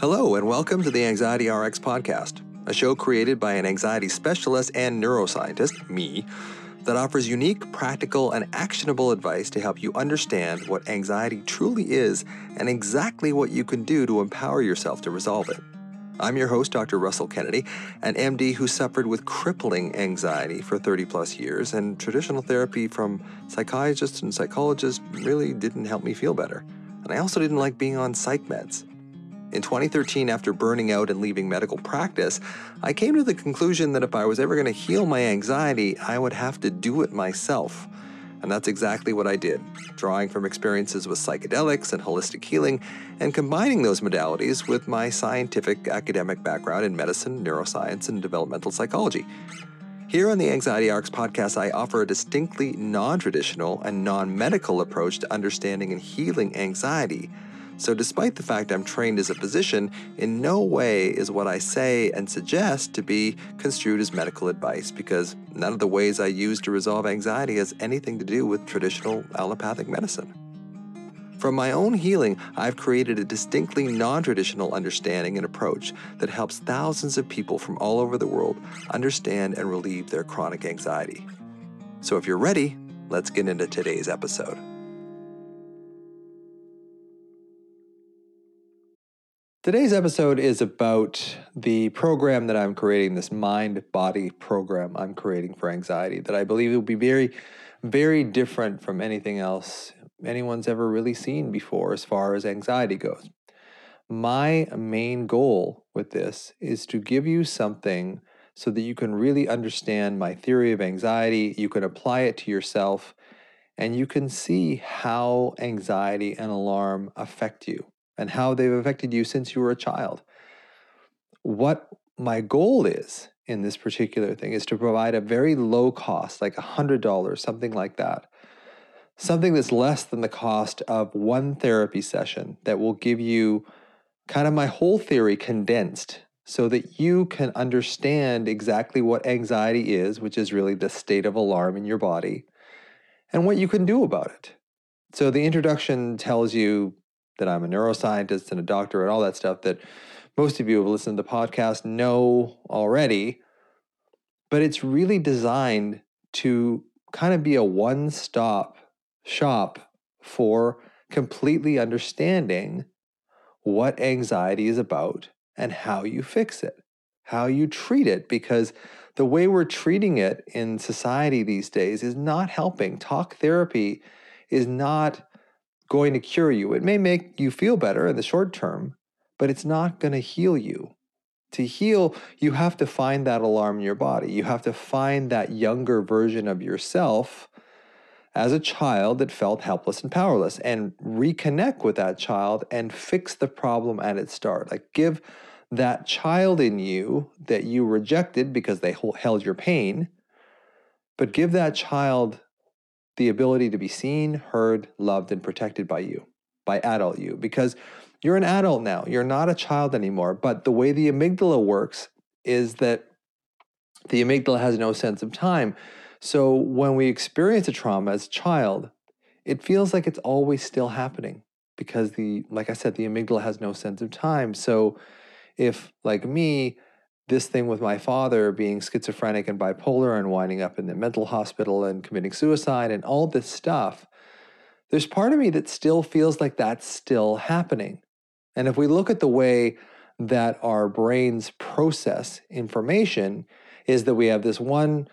Hello, and welcome to the Anxiety RX podcast, a show created by an anxiety specialist and neuroscientist, me, that offers unique, practical, and actionable advice to help you understand what anxiety truly is and exactly what you can do to empower yourself to resolve it. I'm your host, Dr. Russell Kennedy, an MD who suffered with crippling anxiety for 30 plus years, and traditional therapy from psychiatrists and psychologists really didn't help me feel better. And I also didn't like being on psych meds. In 2013, after burning out and leaving medical practice, I came to the conclusion that if I was ever going to heal my anxiety, I would have to do it myself. And that's exactly what I did, drawing from experiences with psychedelics and holistic healing, and combining those modalities with my scientific academic background in medicine, neuroscience, and developmental psychology. Here on the Anxiety RX podcast, I offer a distinctly non traditional and non medical approach to understanding and healing anxiety so, despite the fact I'm trained as a physician, in no way is what I say and suggest to be construed as medical advice because none of the ways I use to resolve anxiety has anything to do with traditional allopathic medicine. From my own healing, I've created a distinctly non traditional understanding and approach that helps thousands of people from all over the world understand and relieve their chronic anxiety. So, if you're ready, let's get into today's episode. Today's episode is about the program that I'm creating, this mind body program I'm creating for anxiety, that I believe will be very, very different from anything else anyone's ever really seen before as far as anxiety goes. My main goal with this is to give you something so that you can really understand my theory of anxiety, you can apply it to yourself, and you can see how anxiety and alarm affect you and how they've affected you since you were a child. What my goal is in this particular thing is to provide a very low cost, like $100, something like that. Something that's less than the cost of one therapy session that will give you kind of my whole theory condensed so that you can understand exactly what anxiety is, which is really the state of alarm in your body, and what you can do about it. So the introduction tells you that I'm a neuroscientist and a doctor and all that stuff that most of you who have listened to the podcast know already. But it's really designed to kind of be a one stop shop for completely understanding what anxiety is about and how you fix it, how you treat it, because the way we're treating it in society these days is not helping. Talk therapy is not going to cure you. It may make you feel better in the short term, but it's not going to heal you. To heal, you have to find that alarm in your body. You have to find that younger version of yourself as a child that felt helpless and powerless and reconnect with that child and fix the problem at its start. Like give that child in you that you rejected because they held your pain, but give that child the ability to be seen, heard, loved, and protected by you, by adult you, because you're an adult now. You're not a child anymore. But the way the amygdala works is that the amygdala has no sense of time. So when we experience a trauma as a child, it feels like it's always still happening because the like I said the amygdala has no sense of time. So if like me this thing with my father being schizophrenic and bipolar and winding up in the mental hospital and committing suicide and all this stuff, there's part of me that still feels like that's still happening. And if we look at the way that our brains process information, is that we have this one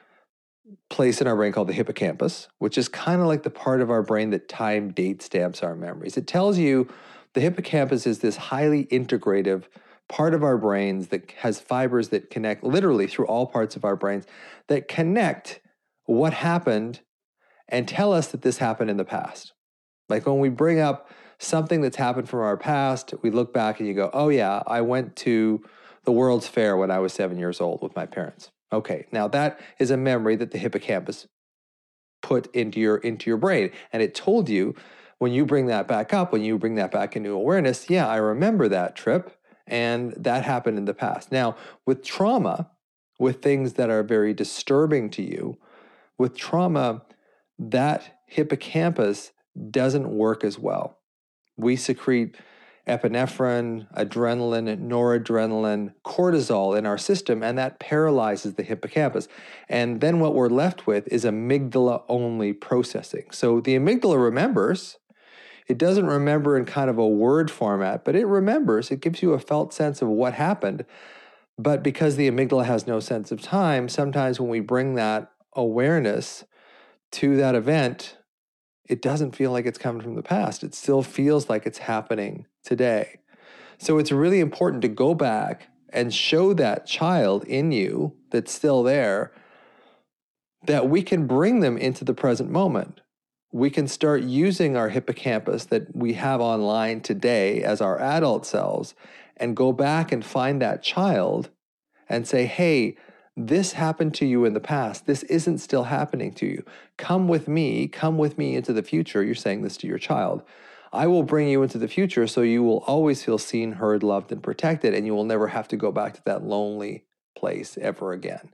place in our brain called the hippocampus, which is kind of like the part of our brain that time date stamps our memories. It tells you the hippocampus is this highly integrative part of our brains that has fibers that connect literally through all parts of our brains that connect what happened and tell us that this happened in the past. Like when we bring up something that's happened from our past, we look back and you go, oh, yeah, I went to the World's Fair when I was seven years old with my parents. Okay, now that is a memory that the hippocampus put into your into your brain and it told you when you bring that back up when you bring that back into awareness yeah i remember that trip and that happened in the past. Now, with trauma, with things that are very disturbing to you, with trauma, that hippocampus doesn't work as well. We secrete epinephrine, adrenaline, noradrenaline, cortisol in our system, and that paralyzes the hippocampus. And then what we're left with is amygdala only processing. So the amygdala remembers. It doesn't remember in kind of a word format, but it remembers. It gives you a felt sense of what happened. But because the amygdala has no sense of time, sometimes when we bring that awareness to that event, it doesn't feel like it's coming from the past. It still feels like it's happening today. So it's really important to go back and show that child in you that's still there that we can bring them into the present moment. We can start using our hippocampus that we have online today as our adult selves and go back and find that child and say, hey, this happened to you in the past. This isn't still happening to you. Come with me, come with me into the future. You're saying this to your child. I will bring you into the future so you will always feel seen, heard, loved, and protected, and you will never have to go back to that lonely place ever again.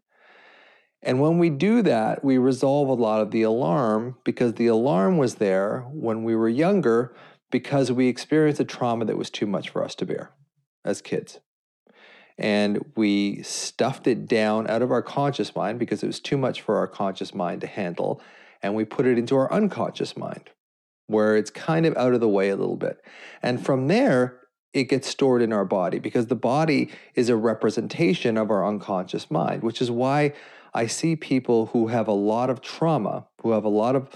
And when we do that, we resolve a lot of the alarm because the alarm was there when we were younger because we experienced a trauma that was too much for us to bear as kids and we stuffed it down out of our conscious mind because it was too much for our conscious mind to handle. And we put it into our unconscious mind, where it's kind of out of the way a little bit. And from there, it gets stored in our body because the body is a representation of our unconscious mind, which is why I see people who have a lot of trauma, who have a lot of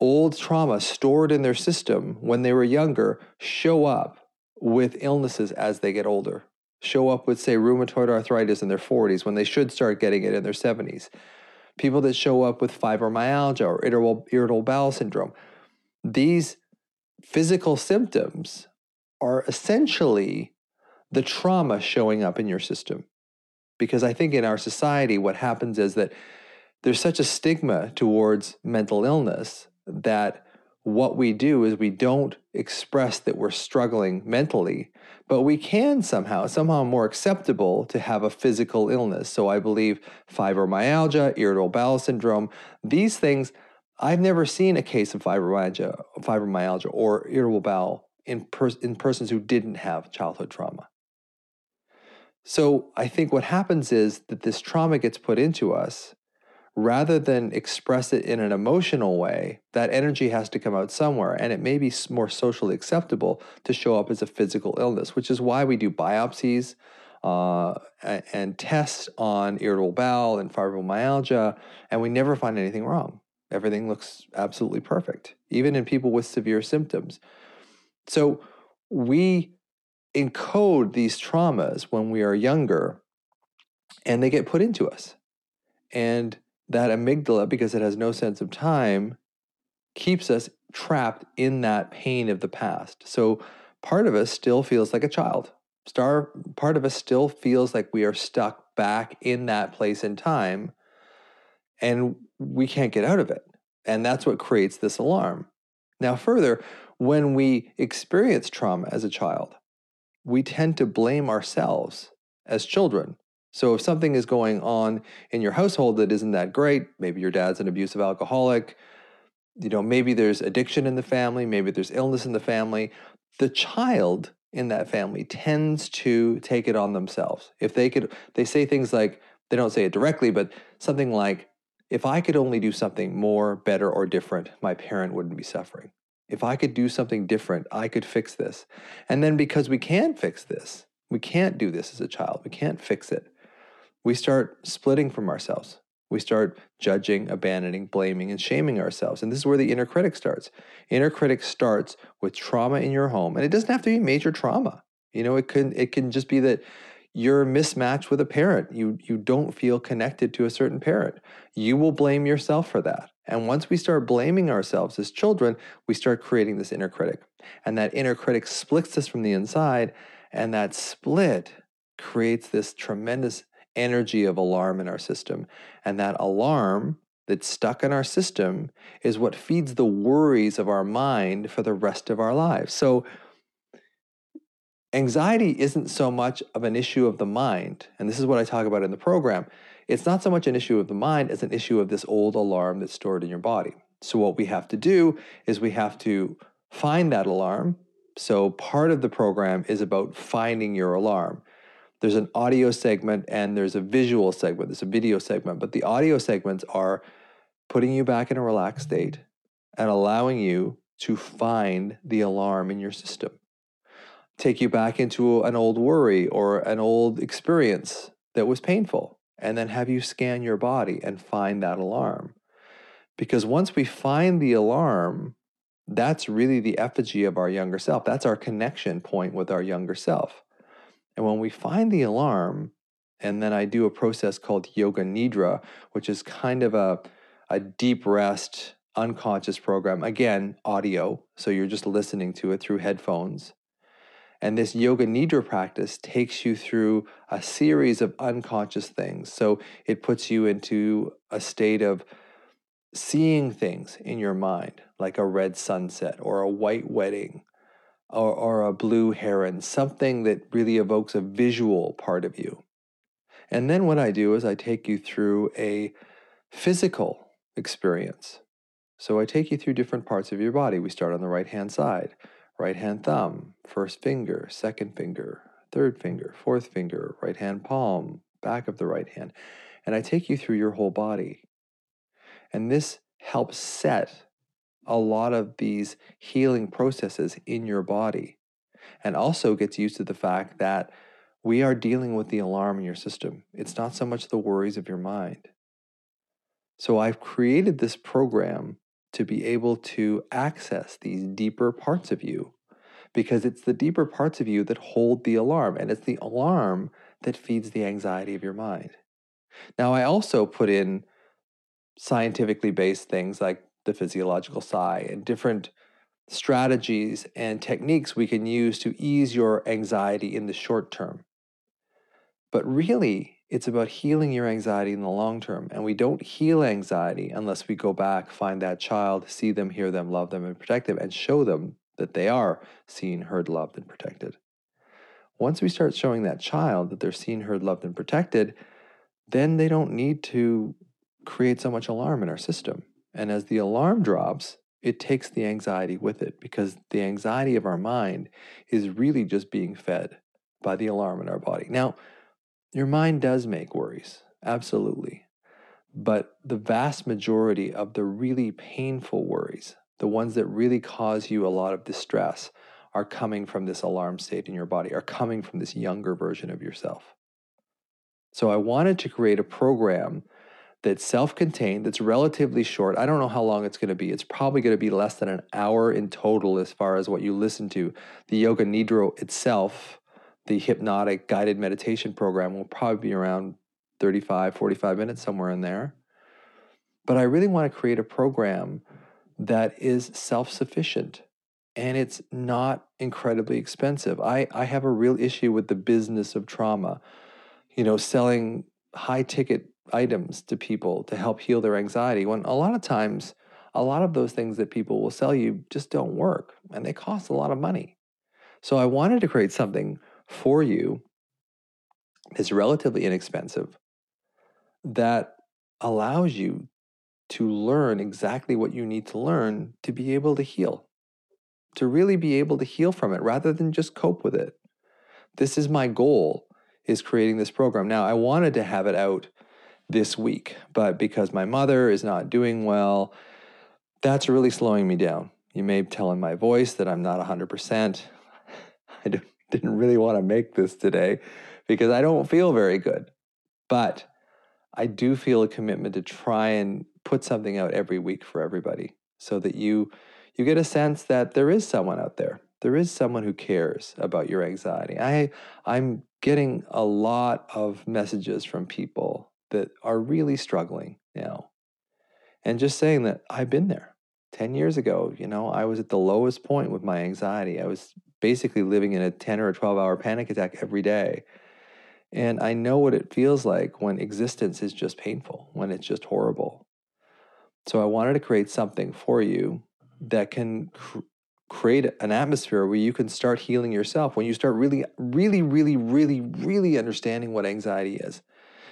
old trauma stored in their system when they were younger, show up with illnesses as they get older show up with, say, rheumatoid arthritis in their 40s when they should start getting it in their 70s. People that show up with fibromyalgia or irritable, irritable bowel syndrome. These physical symptoms are essentially the trauma showing up in your system. Because I think in our society, what happens is that there's such a stigma towards mental illness that what we do is we don't express that we're struggling mentally, but we can somehow, somehow more acceptable to have a physical illness. So I believe fibromyalgia, irritable bowel syndrome, these things, I've never seen a case of fibromyalgia, fibromyalgia or irritable bowel in, in persons who didn't have childhood trauma. So I think what happens is that this trauma gets put into us rather than express it in an emotional way, that energy has to come out somewhere. And it may be more socially acceptable to show up as a physical illness, which is why we do biopsies uh, and tests on irritable bowel and fibromyalgia, and we never find anything wrong. Everything looks absolutely perfect, even in people with severe symptoms. So we encode these traumas when we are younger and they get put into us. And that amygdala, because it has no sense of time, keeps us trapped in that pain of the past. So part of us still feels like a child. Star part of us still feels like we are stuck back in that place in time and we can't get out of it. And that's what creates this alarm. Now, further, when we experience trauma as a child, we tend to blame ourselves as children so if something is going on in your household that isn't that great, maybe your dad's an abusive alcoholic, you know, maybe there's addiction in the family, maybe there's illness in the family, the child in that family tends to take it on themselves. If they could they say things like they don't say it directly, but something like if I could only do something more, better or different, my parent wouldn't be suffering. If I could do something different, I could fix this. And then because we can't fix this, we can't do this as a child. We can't fix it we start splitting from ourselves. We start judging, abandoning, blaming, and shaming ourselves. And this is where the inner critic starts. Inner critic starts with trauma in your home. And it doesn't have to be major trauma. You know, it can it can just be that you're mismatched with a parent. You you don't feel connected to a certain parent. You will blame yourself for that. And once we start blaming ourselves as children, we start creating this inner critic. And that inner critic splits us from the inside. And that split creates this tremendous energy of alarm in our system. And that alarm that's stuck in our system is what feeds the worries of our mind for the rest of our lives. So, anxiety isn't so much of an issue of the mind. And this is what I talk about in the program. It's not so much an issue of the mind as an issue of this old alarm that's stored in your body. So, what we have to do is we have to find that alarm So, part of the program is about finding your alarm. There's an audio segment and there's a visual segment, there's a video segment, but the audio segments are putting you back in a relaxed state and allowing you to find the alarm in your system. Take you back into an old worry or an old experience that was painful, and then have you scan your body and find that alarm. Because once we find the alarm, that's really the effigy of our younger self. That's our connection point with our younger self. And when we find the alarm, and then I do a process called Yoga Nidra, which is kind of a, a deep rest, unconscious program. Again, audio. So you're just listening to it through headphones. And this Yoga Nidra practice takes you through a series of unconscious things. So it puts you into a state of seeing things in your mind, like a red sunset or a white wedding or, or a blue heron, something that really evokes a visual part of you. And then what I do is I take you through a physical experience. So I take you through different parts of your body. We start on the right hand side, right hand thumb, first finger, second finger, third finger, fourth finger, right hand palm, back of the right hand. And I take you through your whole body. And this helps set a lot of these healing processes in your body and also gets used to the fact that we are dealing with the alarm in your system. It's not so much the worries of your mind. So I've created this program to be able to access these deeper parts of you because it's the deeper parts of you that hold the alarm and it's the alarm that feeds the anxiety of your mind. Now, I also put in scientifically based things like the physiological sigh and different strategies and techniques we can use to ease your anxiety in the short term. But really, it's about healing your anxiety in the long term. And we don't heal anxiety unless we go back, find that child, see them, hear them, love them, and protect them, and show them that they are seen, heard, loved, and protected. Once we start showing that child that they're seen, heard, loved, and protected, then they don't need to create so much alarm in our system. And as the alarm drops, it takes the anxiety with it because the anxiety of our mind is really just being fed by the alarm in our body. Now, your mind does make worries, absolutely. But the vast majority of the really painful worries, the ones that really cause you a lot of distress, are coming from this alarm state in your body, are coming from this younger version of yourself. So I wanted to create a program that's self contained, that's relatively short. I don't know how long it's going to be. It's probably going to be less than an hour in total as far as what you listen to. The Yoga Nidra itself, the hypnotic guided meditation program, will probably be around 35, 45 minutes, somewhere in there. But I really want to create a program that is self sufficient and it's not incredibly expensive. I, I have a real issue with the business of trauma, you know, selling high ticket items to people to help heal their anxiety when a lot of times a lot of those things that people will sell you just don't work and they cost a lot of money. So I wanted to create something for you that's relatively inexpensive that allows you to learn exactly what you need to learn to be able to heal, to really be able to heal from it rather than just cope with it. This is my goal is creating this program. Now, I wanted to have it out this week. But because my mother is not doing well, that's really slowing me down. You may tell in my voice that I'm not 100%. I didn't really want to make this today because I don't feel very good. But I do feel a commitment to try and put something out every week for everybody so that you you get a sense that there is someone out there. There is someone who cares about your anxiety. I I'm getting a lot of messages from people that are really struggling now. And just saying that I've been there. 10 years ago, you know, I was at the lowest point with my anxiety. I was basically living in a 10 or a 12 hour panic attack every day. And I know what it feels like when existence is just painful, when it's just horrible. So I wanted to create something for you that can cr- create an atmosphere where you can start healing yourself when you start really, really, really, really, really understanding what anxiety is.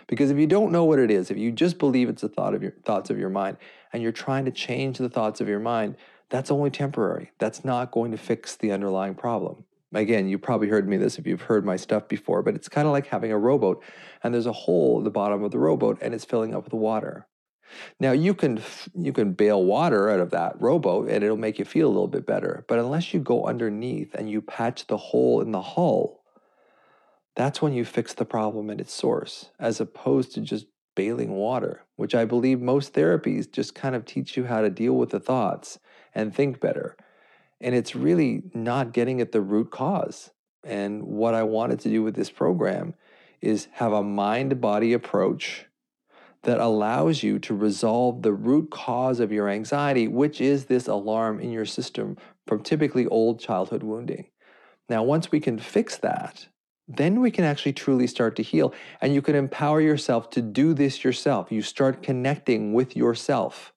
Because if you don't know what it is, if you just believe it's a thought of your thoughts of your mind and you're trying to change the thoughts of your mind, that's only temporary. That's not going to fix the underlying problem. Again, you probably heard me this if you've heard my stuff before, but it's kind of like having a rowboat and there's a hole in the bottom of the rowboat and it's filling up with water. Now you can you can bail water out of that rowboat and it'll make you feel a little bit better. But unless you go underneath and you patch the hole in the hull, that's when you fix the problem at its source, as opposed to just bailing water, which I believe most therapies just kind of teach you how to deal with the thoughts and think better. And it's really not getting at the root cause. And what I wanted to do with this program is have a mind body approach that allows you to resolve the root cause of your anxiety, which is this alarm in your system from typically old childhood wounding. Now, once we can fix that, then we can actually truly start to heal. And you can empower yourself to do this yourself. You start connecting with yourself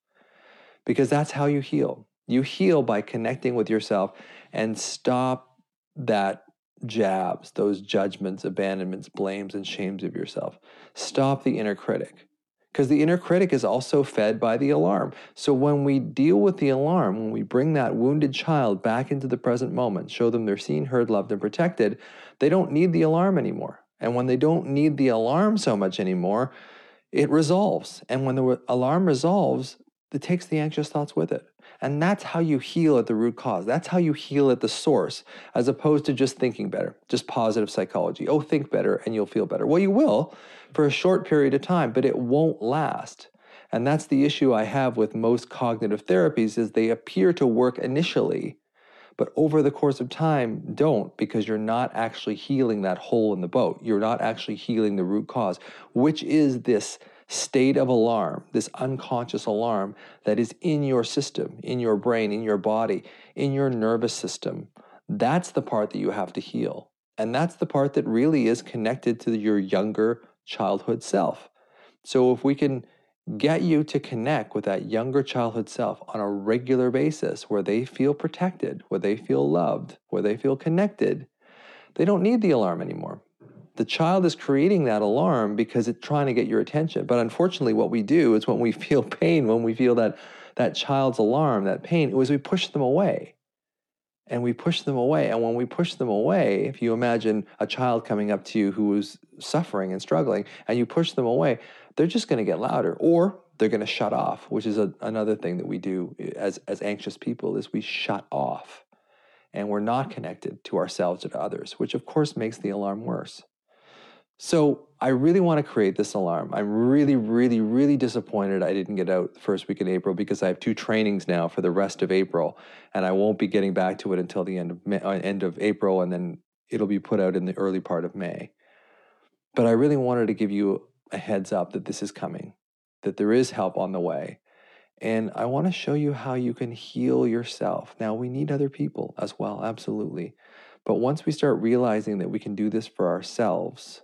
because that's how you heal. You heal by connecting with yourself and stop that jabs, those judgments, abandonments, blames, and shames of yourself. Stop the inner critic because the inner critic is also fed by the alarm. So when we deal with the alarm, when we bring that wounded child back into the present moment, show them they're seen, heard, loved, and protected, they don't need the alarm anymore. And when they don't need the alarm so much anymore, it resolves. And when the alarm resolves, it takes the anxious thoughts with it. And that's how you heal at the root cause. That's how you heal at the source, as opposed to just thinking better, just positive psychology. Oh, think better and you'll feel better. Well, you will for a short period of time, but it won't last. And that's the issue I have with most cognitive therapies is they appear to work initially, but over the course of time don't because you're not actually healing that hole in the boat. You're not actually healing the root cause, which is this state of alarm, this unconscious alarm that is in your system, in your brain, in your body, in your nervous system. That's the part that you have to heal. And that's the part that really is connected to your younger childhood self. So if we can get you to connect with that younger childhood self on a regular basis where they feel protected, where they feel loved, where they feel connected, they don't need the alarm anymore the child is creating that alarm because it's trying to get your attention. But unfortunately, what we do is when we feel pain, when we feel that that child's alarm, that pain, was we push them away. And we push them away. And when we push them away, if you imagine a child coming up to you who is suffering and struggling, and you push them away, they're just going to get louder, or they're going to shut off, which is a, another thing that we do as as anxious people is we shut off, and we're not connected to ourselves or to others, which of course makes the alarm worse. So I really want to create this alarm. I'm really, really, really disappointed I didn't get out the first week in April because I have two trainings now for the rest of April, and I won't be getting back to it until the end of May, uh, end of April, and then it'll be put out in the early part of May. But I really wanted to give you a heads up that this is coming, that there is help on the way. And I want to show you how you can heal yourself. Now, we need other people as well, absolutely. But once we start realizing that we can do this for ourselves,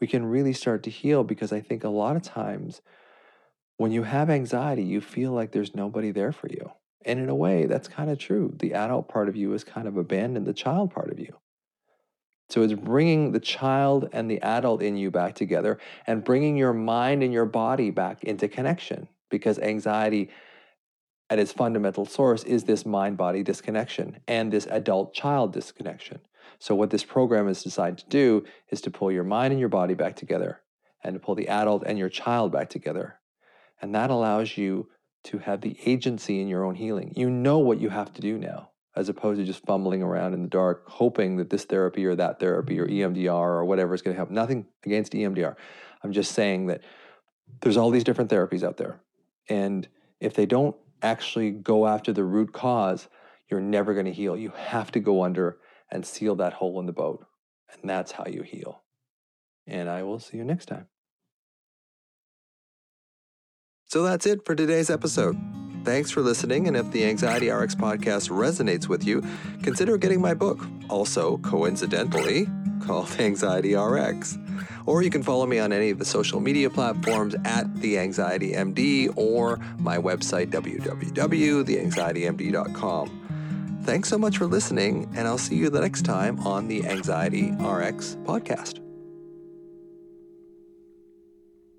we can really start to heal because I think a lot of times when you have anxiety, you feel like there's nobody there for you. And in a way, that's kind of true. The adult part of you is kind of abandoned the child part of you. So it's bringing the child and the adult in you back together and bringing your mind and your body back into connection because anxiety at its fundamental source is this mind body disconnection and this adult child disconnection. So, what this program is designed to do is to pull your mind and your body back together and to pull the adult and your child back together. And that allows you to have the agency in your own healing. You know what you have to do now, as opposed to just fumbling around in the dark, hoping that this therapy or that therapy or EMDR or whatever is going to help. Nothing against EMDR. I'm just saying that there's all these different therapies out there. And if they don't actually go after the root cause, you're never going to heal. You have to go under and seal that hole in the boat. And that's how you heal. And I will see you next time. So that's it for today's episode. Thanks for listening, and if the Anxiety RX podcast resonates with you, consider getting my book, also coincidentally called Anxiety RX. Or you can follow me on any of the social media platforms at The Anxiety MD or my website, www.theanxietymd.com. Thanks so much for listening, and I'll see you the next time on the Anxiety RX podcast.